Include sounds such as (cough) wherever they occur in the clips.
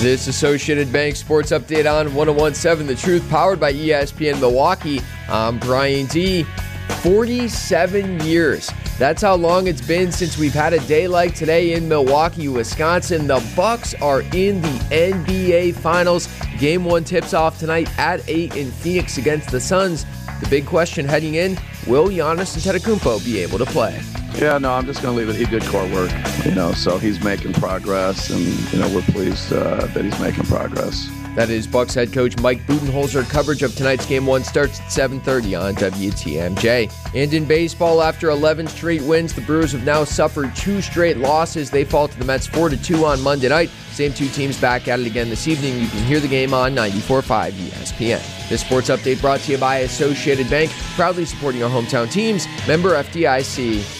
This Associated Bank Sports Update on 1017 The Truth, powered by ESPN Milwaukee. I'm Brian D. 47 years. That's how long it's been since we've had a day like today in Milwaukee, Wisconsin. The Bucks are in the NBA Finals. Game 1 tips off tonight at 8 in Phoenix against the Suns. The big question heading in, will Giannis Antetokounmpo be able to play? Yeah, no, I'm just going to leave it. He did core work, you know, so he's making progress, and you know we're pleased uh, that he's making progress. That is Bucks head coach Mike Budenholzer. Coverage of tonight's game one starts at 7:30 on WTMJ. And in baseball, after 11 straight wins, the Brewers have now suffered two straight losses. They fall to the Mets 4-2 on Monday night. Same two teams back at it again this evening. You can hear the game on 94.5 ESPN. This sports update brought to you by Associated Bank, proudly supporting our hometown teams. Member FDIC.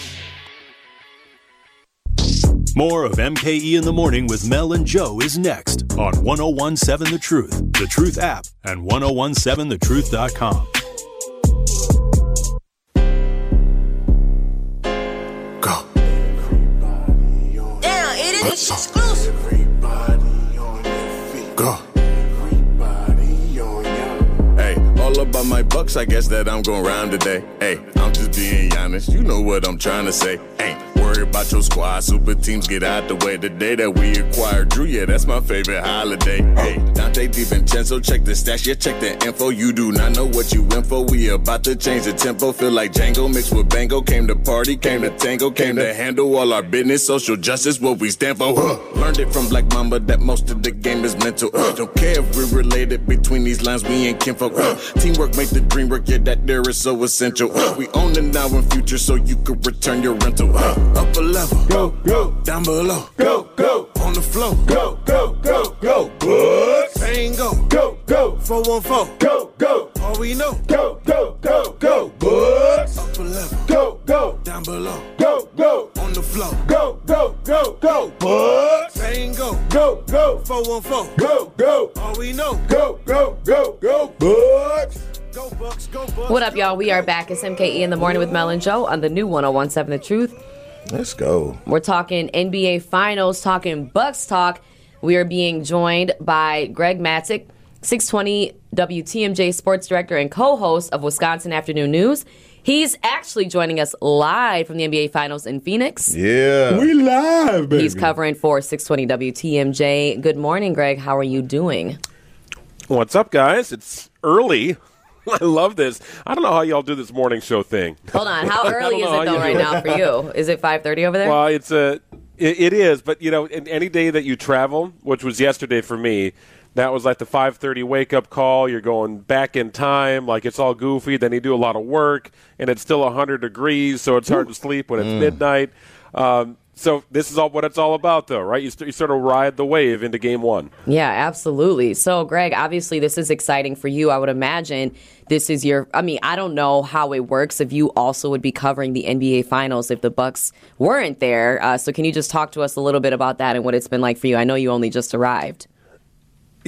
More of MKE in the Morning with Mel and Joe is next on 1017 The Truth, The Truth app, and 1017thetruth.com. Go. Damn, it is exclusive. Go. Hey, all about my bucks, I guess that I'm going round today. Hey, I'm just being honest, you know what I'm trying to say. Ain't worry about your squad, super teams get out the way. The day that we acquired Drew, yeah, that's my favorite holiday. Hey, Donte DiVincenzo, check the stats, yeah, check the info. You do not know what you went for. We about to change the tempo. Feel like Django mixed with Bango. Came to party, came to tango, came to handle all our business. Social justice, what we stand for. Huh. Learned it from Black Mamba that most of the game is mental. Uh, don't care if we're related between these lines, we ain't kinfolk. Uh, teamwork make the dream work, yeah, that there is so essential. Uh, we own the now and future, so you could return your rental. Uh, up a level, go, go, down below, go, go, on the floor, go, go, go, go, Bucks. Tango, go, go, 414, go, go, all we know, go, go, go, go, Bucks. Up a level, go, go, down below, go, go, on the floor, go, go, go, go, Bucks. Tango, go, go, 414, go, go, all we know, go, go, go, go, Bucks. Go Bucks, go Bucks. What up, y'all? We are back. It's MKE in the morning with Mel and Joe on the new 1017 The Truth. Let's go. We're talking NBA Finals, talking Bucks talk. We are being joined by Greg Matzek, 620 WTMJ sports director and co host of Wisconsin Afternoon News. He's actually joining us live from the NBA Finals in Phoenix. Yeah. We live, baby. He's covering for 620 WTMJ. Good morning, Greg. How are you doing? What's up, guys? It's early. (laughs) I love this. I don't know how y'all do this morning show thing. Hold on. How (laughs) early is it though right now for you? Is it 5:30 over there? Well, it's a, it, it is, but you know, in any day that you travel, which was yesterday for me, that was like the 5:30 wake up call. You're going back in time, like it's all goofy. Then you do a lot of work, and it's still 100 degrees, so it's hard to sleep when it's midnight. Um, so this is all what it's all about, though, right? You, st- you sort of ride the wave into game one. Yeah, absolutely. So, Greg, obviously, this is exciting for you. I would imagine this is your. I mean, I don't know how it works if you also would be covering the NBA Finals if the Bucks weren't there. Uh, so, can you just talk to us a little bit about that and what it's been like for you? I know you only just arrived.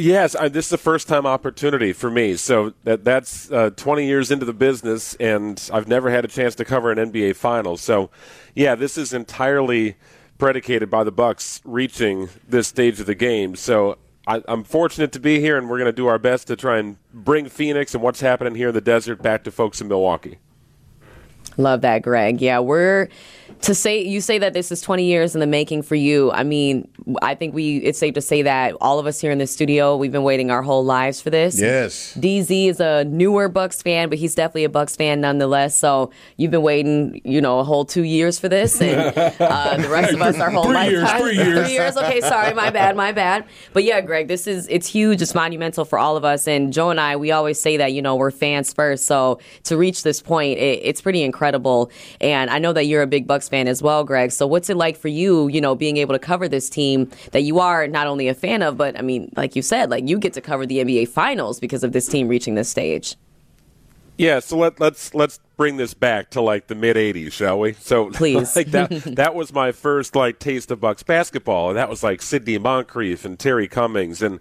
Yes, I, this is a first time opportunity for me. So that that's uh, 20 years into the business, and I've never had a chance to cover an NBA final. So, yeah, this is entirely predicated by the Bucks reaching this stage of the game. So I, I'm fortunate to be here, and we're going to do our best to try and bring Phoenix and what's happening here in the desert back to folks in Milwaukee. Love that, Greg. Yeah, we're to say you say that this is 20 years in the making for you. I mean, I think we it's safe to say that all of us here in the studio, we've been waiting our whole lives for this. Yes. DZ is a newer Bucks fan, but he's definitely a Bucks fan nonetheless. So you've been waiting, you know, a whole two years for this, and (laughs) uh, the rest of us our whole Three years, three (laughs) years. three years. Okay, sorry, my bad, my bad. But yeah, Greg, this is it's huge. It's monumental for all of us. And Joe and I, we always say that you know we're fans first. So to reach this point, it, it's pretty incredible. And I know that you're a big Bucks fan as well, Greg. So what's it like for you, you know, being able to cover this team that you are not only a fan of, but I mean, like you said, like you get to cover the NBA Finals because of this team reaching this stage. Yeah, so let, let's let's bring this back to like the mid '80s, shall we? So, (laughs) Please. like that (laughs) that was my first like taste of Bucks basketball, and that was like Sidney Moncrief and Terry Cummings, and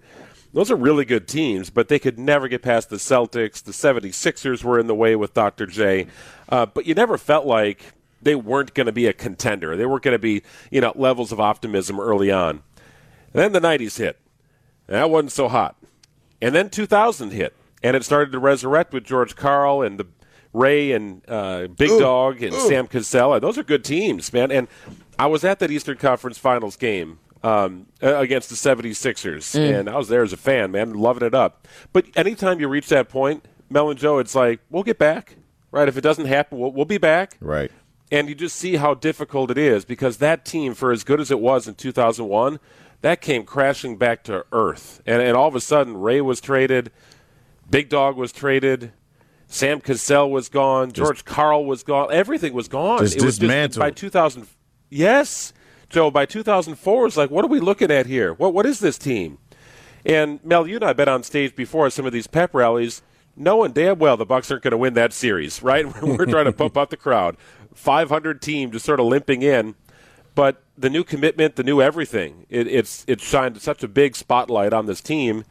those are really good teams, but they could never get past the Celtics. The 76ers were in the way with Dr. J, uh, but you never felt like they weren't going to be a contender. They weren't going to be you know levels of optimism early on. And then the '90s hit. That wasn't so hot. And then 2000 hit, and it started to resurrect with George Karl and the Ray and uh, Big Dog and Sam Cassell. Those are good teams, man. And I was at that Eastern Conference Finals game um, against the 76ers, and I was there as a fan, man, loving it up. But anytime you reach that point, Mel and Joe, it's like, we'll get back, right? If it doesn't happen, we'll, we'll be back. Right. And you just see how difficult it is because that team, for as good as it was in 2001, that came crashing back to earth. And, and all of a sudden, Ray was traded, Big Dog was traded, Sam Cassell was gone, George Karl was gone, everything was gone. Just it was dismantled. by 2000. Yes, Joe. By 2004, it's like, what are we looking at here? What what is this team? And Mel, you and I have been on stage before at some of these pep rallies, knowing damn well the Bucks aren't going to win that series, right? (laughs) We're trying to pump up the crowd. 500 team just sort of limping in, but the new commitment, the new everything, it, it's it's shined such a big spotlight on this team.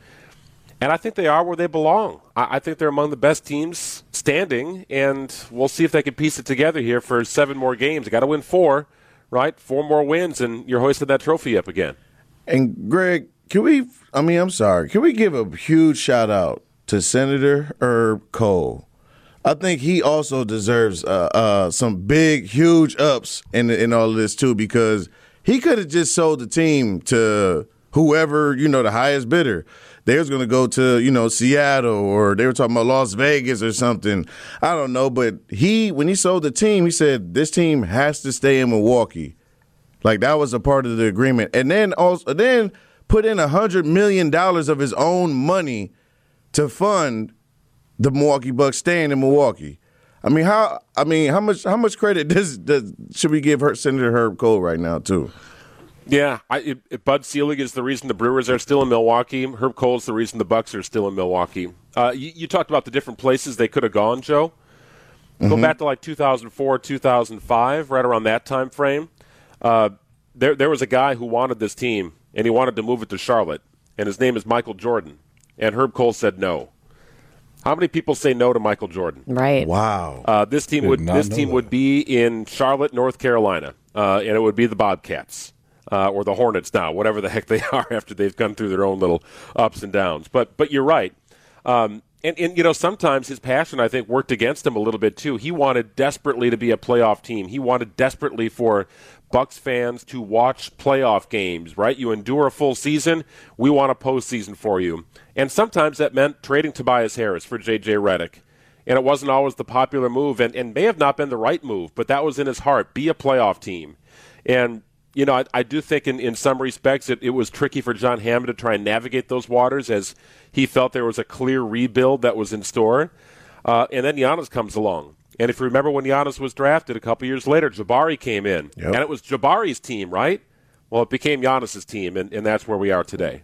And I think they are where they belong. I, I think they're among the best teams standing, and we'll see if they can piece it together here for seven more games. Got to win four, right? Four more wins, and you're hoisting that trophy up again. And Greg, can we? I mean, I'm sorry. Can we give a huge shout out to Senator Herb Kohl? I think he also deserves uh, uh, some big, huge ups in in all of this too, because he could have just sold the team to whoever you know the highest bidder. They was going to go to you know Seattle or they were talking about Las Vegas or something. I don't know, but he when he sold the team, he said this team has to stay in Milwaukee. Like that was a part of the agreement, and then also then put in a hundred million dollars of his own money to fund the Milwaukee Bucks staying in Milwaukee. I mean, how? I mean, how much? How much credit does, does should we give her, Senator Herb Kohl right now too? Yeah, I, it, it- Bud Selig is the reason the Brewers are still in Milwaukee. Herb Kohl is the reason the Bucks are still in Milwaukee. Uh, you, you talked about the different places they could have gone, Joe. Go back to like 2004, 2005, right around that time frame. Uh, there, there was a guy who wanted this team, and he wanted to move it to Charlotte, and his name is Michael Jordan. And Herb Kohl said no. How many people say no to Michael Jordan? Right. Wow. Uh, this team Did would this team that. would be in Charlotte, North Carolina, uh, and it would be the Bobcats uh, or the Hornets now, whatever the heck they (laughs) are after they've gone through their own little ups and downs. But but you're right. Um, and, and you know sometimes his passion I think worked against him a little bit too. He wanted desperately to be a playoff team. He wanted desperately for Bucks fans to watch playoff games. Right? You endure a full season. We want a postseason for you. And sometimes that meant trading Tobias Harris for J.J. Redick and it wasn't always the popular move and, and may have not been the right move, but that was in his heart. Be a playoff team. And, you know, I, I do think in, in some respects it, it was tricky for John Hammond to try and navigate those waters as he felt there was a clear rebuild that was in store. Uh, and then Giannis comes along. And if you remember when Giannis was drafted a couple years later, Jabari came in. Yep. And it was Jabari's team, right? Well, it became Giannis's team, and, and that's where we are today.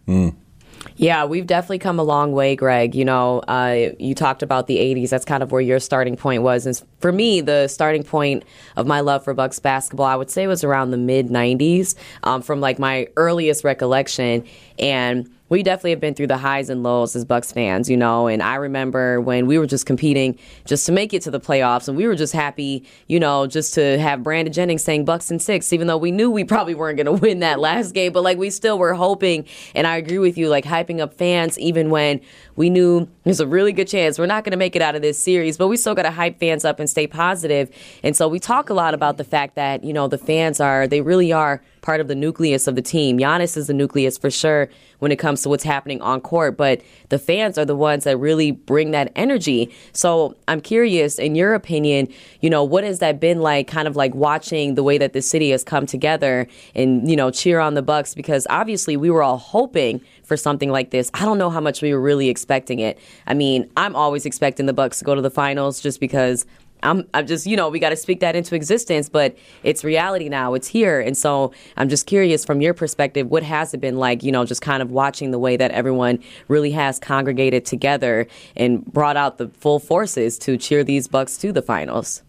Yeah, we've definitely come a long way, Greg. You know, uh, you talked about the 80s. That's kind of where your starting point was. And for me, the starting point of my love for Bucks basketball, I would say, was around the mid 90s, um, from like my earliest recollection. And we definitely have been through the highs and lows as Bucks fans, you know. And I remember when we were just competing just to make it to the playoffs, and we were just happy, you know, just to have Brandon Jennings saying Bucks and six, even though we knew we probably weren't going (laughs) to win that last game, but like we still were hoping. And I agree with you, like hyping up fans, even when we knew there's a really good chance we're not going to make it out of this series, but we still got to hype fans up and stay positive. And so we talk a lot about the fact that you know the fans are they really are part of the nucleus of the team. Giannis is the nucleus for sure when it comes to what's happening on court, but the fans are the ones that really bring that energy. So I'm curious, in your opinion, you know, what has that been like, kind of like watching the way that the city has come together and, you know, cheer on the Bucks? Because obviously we were all hoping for something like this. I don't know how much we were really expecting it. I mean, I'm always expecting the Bucks to go to the finals just because I'm, I'm just, you know, we got to speak that into existence, but it's reality now. It's here. And so I'm just curious from your perspective, what has it been like, you know, just kind of watching the way that everyone really has congregated together and brought out the full forces to cheer these Bucks to the finals?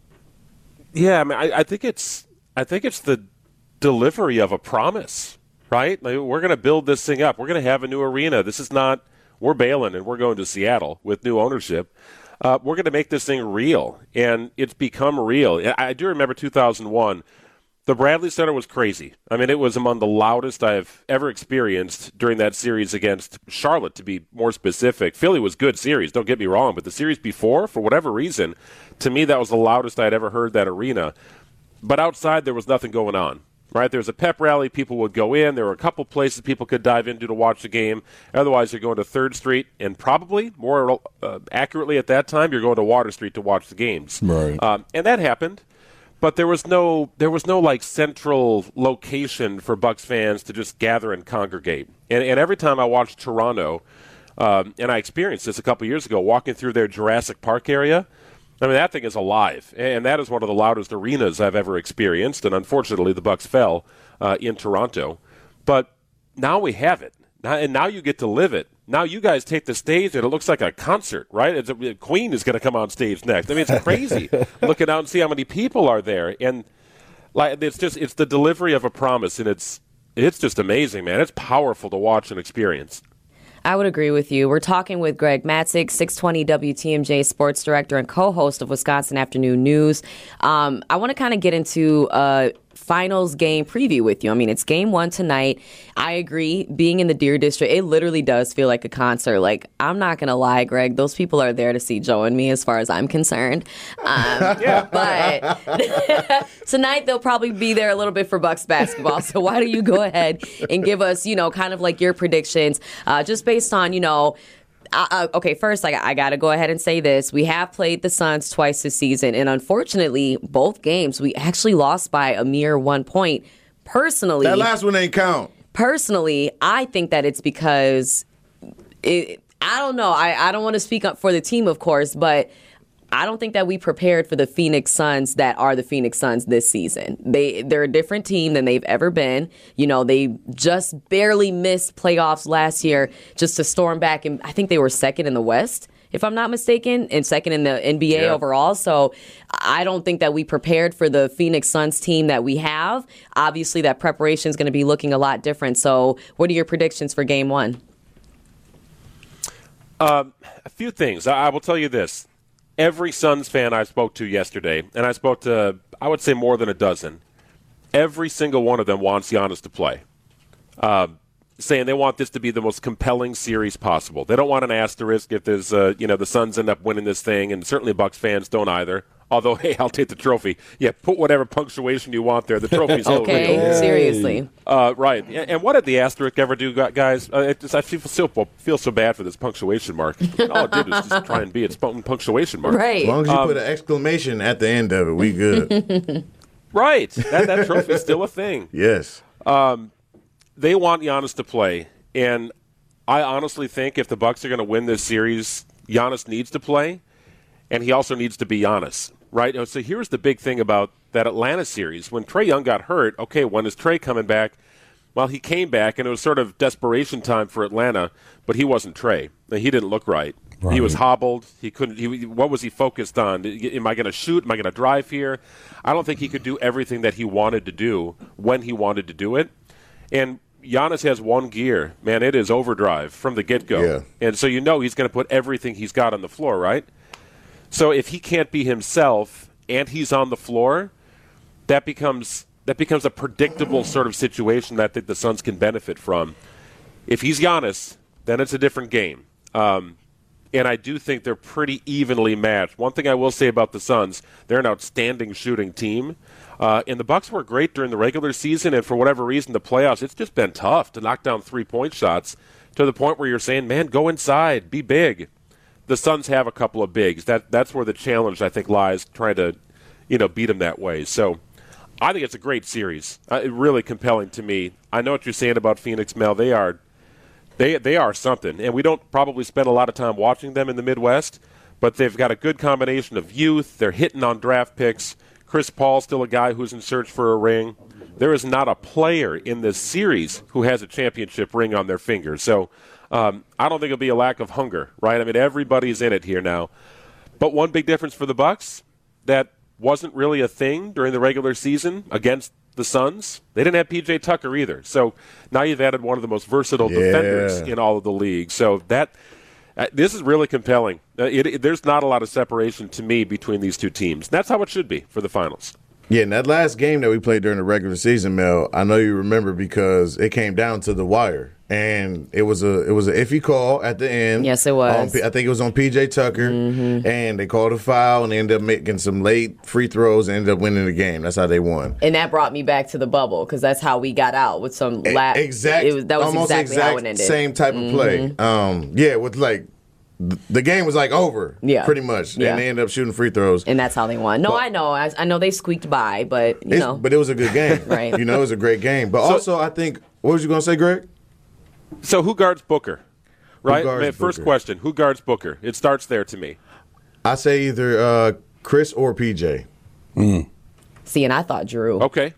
Yeah, I mean, I, I think it's I think it's the delivery of a promise, right? Like, we're going to build this thing up. We're going to have a new arena. This is not we're bailing and we're going to Seattle with new ownership. Uh, we're going to make this thing real, and it's become real. I- do remember 2001. The Bradley Center was crazy. I mean, it was among the loudest I've ever experienced during that series against Charlotte, to be more specific. Philly was good series, don't get me wrong, but the series before, for whatever reason, to me that was the loudest I'd ever heard that arena. But outside, there was nothing going on. Right, There's a pep rally. People would go in. There were a couple places people could dive into to watch the game. Otherwise, you're going to Third Street, and probably more uh, accurately at that time, you're going to Water Street to watch the games. Right, um, and that happened but there was no there was no like central location for Bucks fans to just gather and congregate. And, and every time I watched Toronto, um, and I experienced this a couple years ago, walking through their Jurassic Park area. I mean that thing is alive, and that is one of the loudest arenas I've ever experienced. And unfortunately, the Bucks fell uh, in Toronto, but now we have it, and now you get to live it now you guys take the stage and it looks like a concert, right? It's a, Queen is going to come on stage next. I mean, it's (laughs) crazy looking out and see how many people are there, and like it's just it's the delivery of a promise, and it's it's just amazing, man. It's powerful to watch and experience. I would agree with you. We're talking with Greg Matzek, 620 WTMJ sports director and co host of Wisconsin Afternoon News. Um, I want to kind of get into uh, finals game preview with you. I mean, it's game one tonight. I agree. Being in the Deer District, it literally does feel like a concert. Like, I'm not going to lie, Greg, those people are there to see Joe and me as far as I'm concerned. Um, (laughs) yeah. But (laughs) tonight, they'll probably be there a little bit for Bucks basketball. So why don't you go ahead and give us, you know, kind of like your predictions, uh, just based on, you know, uh, okay, first, I, I got to go ahead and say this. We have played the Suns twice this season, and unfortunately, both games we actually lost by a mere one point. Personally, that last one ain't count. Personally, I think that it's because it, I don't know. I, I don't want to speak up for the team, of course, but I don't think that we prepared for the Phoenix Suns that are the Phoenix Suns this season. They they're a different team than they've ever been. You know, they just barely missed playoffs last year just to storm back and I think they were second in the West if I'm not mistaken, and second in the NBA yeah. overall. So I don't think that we prepared for the Phoenix Suns team that we have. Obviously, that preparation is going to be looking a lot different. So, what are your predictions for game one? Um, a few things. I will tell you this every Suns fan I spoke to yesterday, and I spoke to, I would say, more than a dozen, every single one of them wants Giannis to play. Uh, saying they want this to be the most compelling series possible. They don't want an asterisk if there's, uh, you know, the Suns end up winning this thing, and certainly Bucks fans don't either. Although, (laughs) hey, I'll take the trophy. Yeah, put whatever punctuation you want there. The trophy's (laughs) okay. Real. Seriously. Uh, right. And what did the asterisk ever do, guys? Uh, just, I feel so, feel so bad for this punctuation mark. (laughs) All it did was just try and be its punctuation mark. Right. As long as you um, put an exclamation at the end of it, we good. right. That, that trophy's still a thing. Yes. Um, they want Giannis to play, and I honestly think if the Bucks are going to win this series, Giannis needs to play, and he also needs to be Giannis right? So here's the big thing about that Atlanta series. When Trae Young got hurt, okay, when is Trae coming back? Well, he came back, and it was sort of desperation time for Atlanta, but he wasn't Trae. He didn't look right. right. He was hobbled. He couldn't. He, what was he focused on? Am I going to shoot? Am I going to drive here? I don't think he could do everything that he wanted to do when he wanted to do it. And Giannis has one gear, man. It is overdrive from the get go, yeah. and so you know he's going to put everything he's got on the floor, right? So if he can't be himself and he's on the floor, that becomes that becomes a predictable sort of situation that the, Suns can benefit from. If he's Giannis, then it's a different game. Um, and I do think they're pretty evenly matched. One thing I will say about the Suns, they're an outstanding shooting team. Uh, and the Bucks were great during the regular season, and for whatever reason, the playoffs, it's just been tough to knock down three point shots to the point where you're saying, "Man, go inside, be big." The Suns have a couple of bigs. That that's where the challenge I think lies, trying to, you know, beat them that way. So, I think it's a great series. Uh, really compelling to me. I know what you're saying about Phoenix Mel. They are, they they are something, and we don't probably spend a lot of time watching them in the Midwest, but they've got a good combination of youth. They're hitting on draft picks. Chris Paul still a guy who's in search for a ring. There is not a player in this series who has a championship ring on their finger. So um, I don't think it'll be a lack of hunger, right? I mean, everybody's in it here now. But one big difference for the Bucks that wasn't really a thing during the regular season against the Suns. They didn't have PJ Tucker either. So now you've added one of the most versatile yeah. defenders in all of the league. So that uh, this is really compelling. Uh, it, it, there's not a lot of separation to me between these two teams. That's how it should be for the finals. Yeah, and that last game that we played during the regular season, Mel, I know you remember because it came down to the wire, and it was a it was an iffy call at the end. Yes, it was. On I think it was on PJ Tucker, and they called a foul, and they ended up making some late free throws, and ended up winning the game. That's how they won. And that brought me back to the bubble because that's how we got out with some la- exact, It was, that was almost exactly exact how it ended. Mm-hmm. same type of play. Um, yeah, with like the game was like over. Yeah. pretty much, Yeah. and they ended up shooting free throws. and that's how they won. No, But- I know. I, I know they squeaked by, but you know. but it was a good game. (laughs) Right. You know, it was a great game. But also, I think what was you going to say, Greg? So who guards Booker? Right. guards Man, First question: Who guards Booker? It starts there to me. I say either uh, Chris or PJ. See, and I thought Drew. Okay,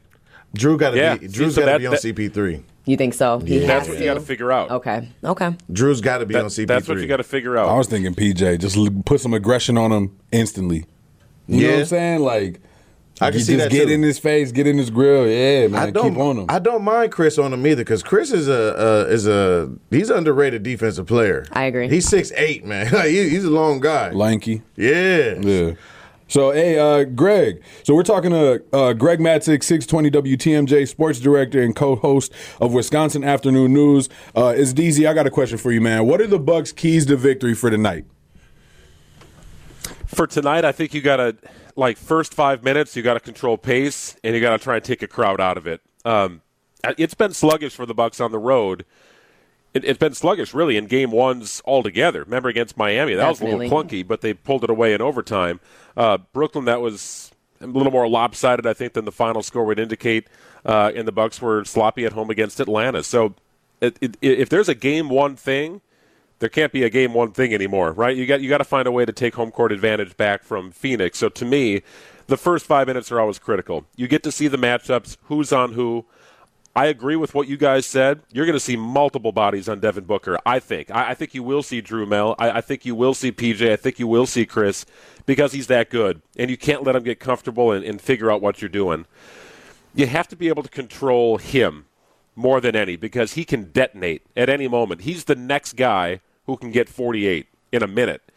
Drew got to Yeah, be Drew's got to that- be on that- CP3. You think so? He that's has what to. you got to figure out. Okay. Okay. Drew's got to be That- on CP3. that's what you got to figure out. I was thinking PJ, just put some aggression on him instantly. You know what I'm saying? Like, I can you see just that get too. in his face, get in his grill. Yeah, man, I don't. keep on him. I don't mind Chris on him either because Chris is a uh, is a he's an underrated defensive player. I agree. He's six eight man. (laughs) He- he's a long guy. Lanky. yeah. Yeah. So, hey, uh, Greg. So we're talking to uh, Greg Matzek, 620 WTMJ sports director and co-host of Wisconsin Afternoon News. Uh, it's DZ. I got a question for you, man. What are the Bucks' keys to victory for tonight? For tonight, I think you got to like first five minutes. You got to control pace, and you got to try and take a crowd out of it. Um, it's been sluggish for the Bucks on the road. It, it's been sluggish, really, in game ones altogether. Remember against Miami, that was a little clunky, but they pulled it away in overtime. Uh, Brooklyn, that was a little more lopsided, I think, than the final score would indicate. Uh, and the Bucks were sloppy at home against Atlanta. So, it, it, if there's a game one thing, there can't be a game one thing anymore, right? You got you got to find a way to take home court advantage back from Phoenix. So to me, the first five minutes are always critical. You get to see the matchups, who's on who. I agree with what you guys said. You're going to see multiple bodies on Devin Booker. I think. I, I think you will see Drew Mel. I, I think you will see PJ. I think you will see Chris because he's that good, and you can't let him get comfortable and, and figure out what you're doing. You have to be able to control him more than any because he can detonate at any moment. He's the next guy who can get 48 in a minute.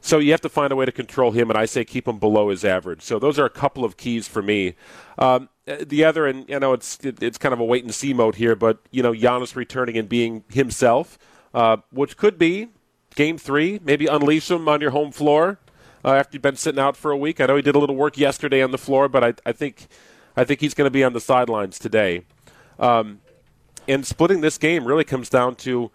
So you have to find a way to control him, and I say keep him below his average. So those are a couple of keys for me. Um, the other, and you know, it's it, it's kind of a wait and see mode here, but you know, Giannis returning and being himself, uh, which could be game three. Maybe unleash him on your home floor uh, after you've been sitting out for a week. I know he did a little work yesterday on the floor, but I, I think I think he's going to be on the sidelines today. Um, and splitting this game really comes down to,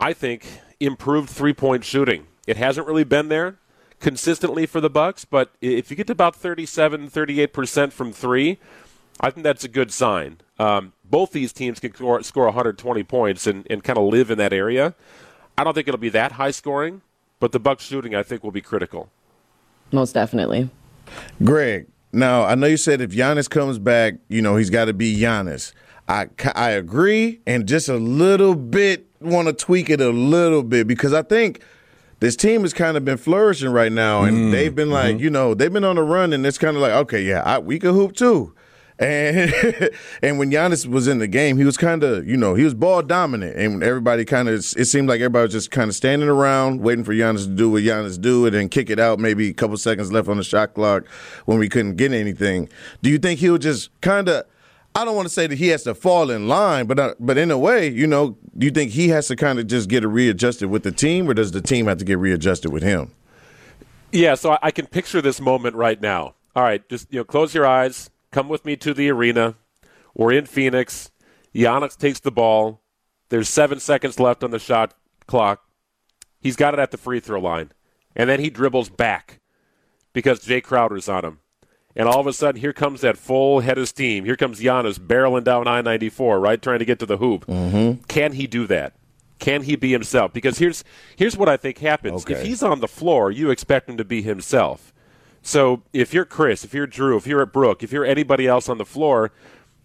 I think, improved three point shooting. It hasn't really been there consistently for the Bucks, but if you get to about 37, 38% from three, I think that's a good sign. Um, both these teams can score, score 120 points and, and kind of live in that area. I don't think it'll be that high scoring, but the Bucks shooting I think will be critical. Most definitely. Greg, now I know you said if Giannis comes back, you know he's got to be Giannis. I I agree, and just a little bit want to tweak it a little bit because I think this team has kind of been flourishing right now, and mm, they've been like, mm-hmm. you know, they've been on the run, and it's kind of like, okay, yeah, I, we can hoop too. And (laughs) and when Giannis was in the game, he was kind of, you know, he was ball dominant, and everybody kind of, it seemed like everybody was just kind of standing around waiting for Giannis to do what Giannis do, and then kick it out. Maybe a couple seconds left on the shot clock when we couldn't get anything. Do you think he'll just kind of? I don't want to say that he has to fall in line, but uh, but in a way, you know, do you think he has to kind of just get readjusted with the team, or does the team have to get readjusted with him? Yeah, so I- can picture this moment right now. All right, just you know, close your eyes. Come with me to the arena. We're in Phoenix. Giannis takes the ball. There's seven seconds left on the shot clock. He's got it at the free throw line, and then he dribbles back because Jae Crowder's on him. And all of a sudden, here comes that full head of steam. Here comes Giannis barreling down I 94, right, trying to get to the hoop. Mm-hmm. Can he do that? Can he be himself? Because here's here's what I think happens. If he's on the floor, you expect him to be himself. So if you're Chris, if you're Drew, if you're at Brook, if you're anybody else on the floor,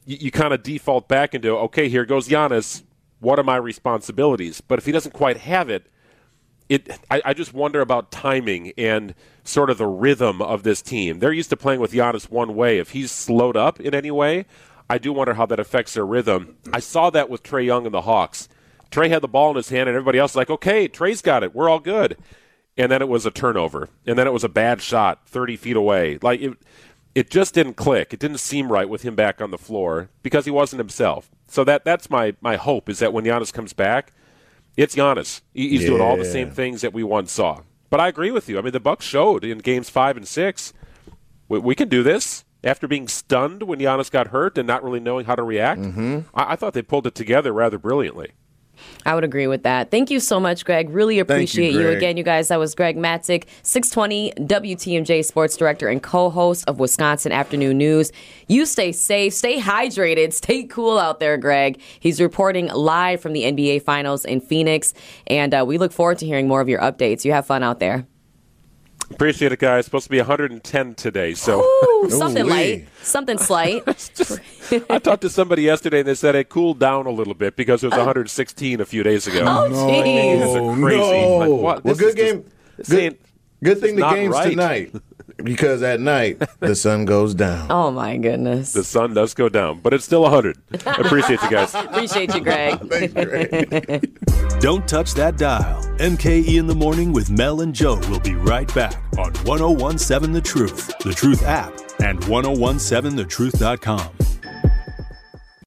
you, you kind of default back into okay, here goes Giannis. What are my responsibilities? But if he doesn't quite have it, it I, I just wonder about timing and sort of the rhythm of this team. They're used to playing with Giannis one way. If he's slowed up in any way, I do wonder how that affects their rhythm. I saw that with Trae Young and the Hawks. Trae had the ball in his hand, and everybody else was like, "Okay, Trae's got it. We're all good." And then it was a turnover, and then it was a bad shot, thirty feet away. Like it, it just didn't click. It didn't seem right with him back on the floor because he wasn't himself. So that that's my my hope is that when Giannis comes back, it's Giannis. He- He's doing all the same things that we once saw. But I agree with you. I mean, the Bucks showed in games five and six we, we can do this. After being stunned when Giannis got hurt and not really knowing how to react, Mm-hmm. I, I thought they pulled it together rather brilliantly. I would agree with that. Thank you so much, Greg. Really appreciate you, Greg. again, you guys. That was Greg Matzek, 620 WTMJ sports director and co-host of Wisconsin Afternoon News. You stay safe, stay hydrated, stay cool out there, Greg. He's reporting live from the NBA Finals in Phoenix, and uh, we look forward to hearing more of your updates. You have fun out there. Appreciate it, guys. Supposed to be 110 today, so Ooh, something Ooh-wee. light, something slight. (laughs) I talked to somebody yesterday and they said it cooled down a little bit because it was 116 a few days ago. Oh, oh jeez. These are crazy. no. Like, what? Well, This good is just- game. Good, ain't- good thing the game's right. tonight (laughs) because at night the sun goes down. (laughs) Oh my goodness. the sun does go down, but it's still 100. Appreciate you guys. (laughs) Appreciate you, Greg. (laughs) Thanks, Greg. Don't touch that dial. MKE in the morning with Mel and Joe will be right back on 1017 The Truth, The Truth app, and 1017thetruth.com.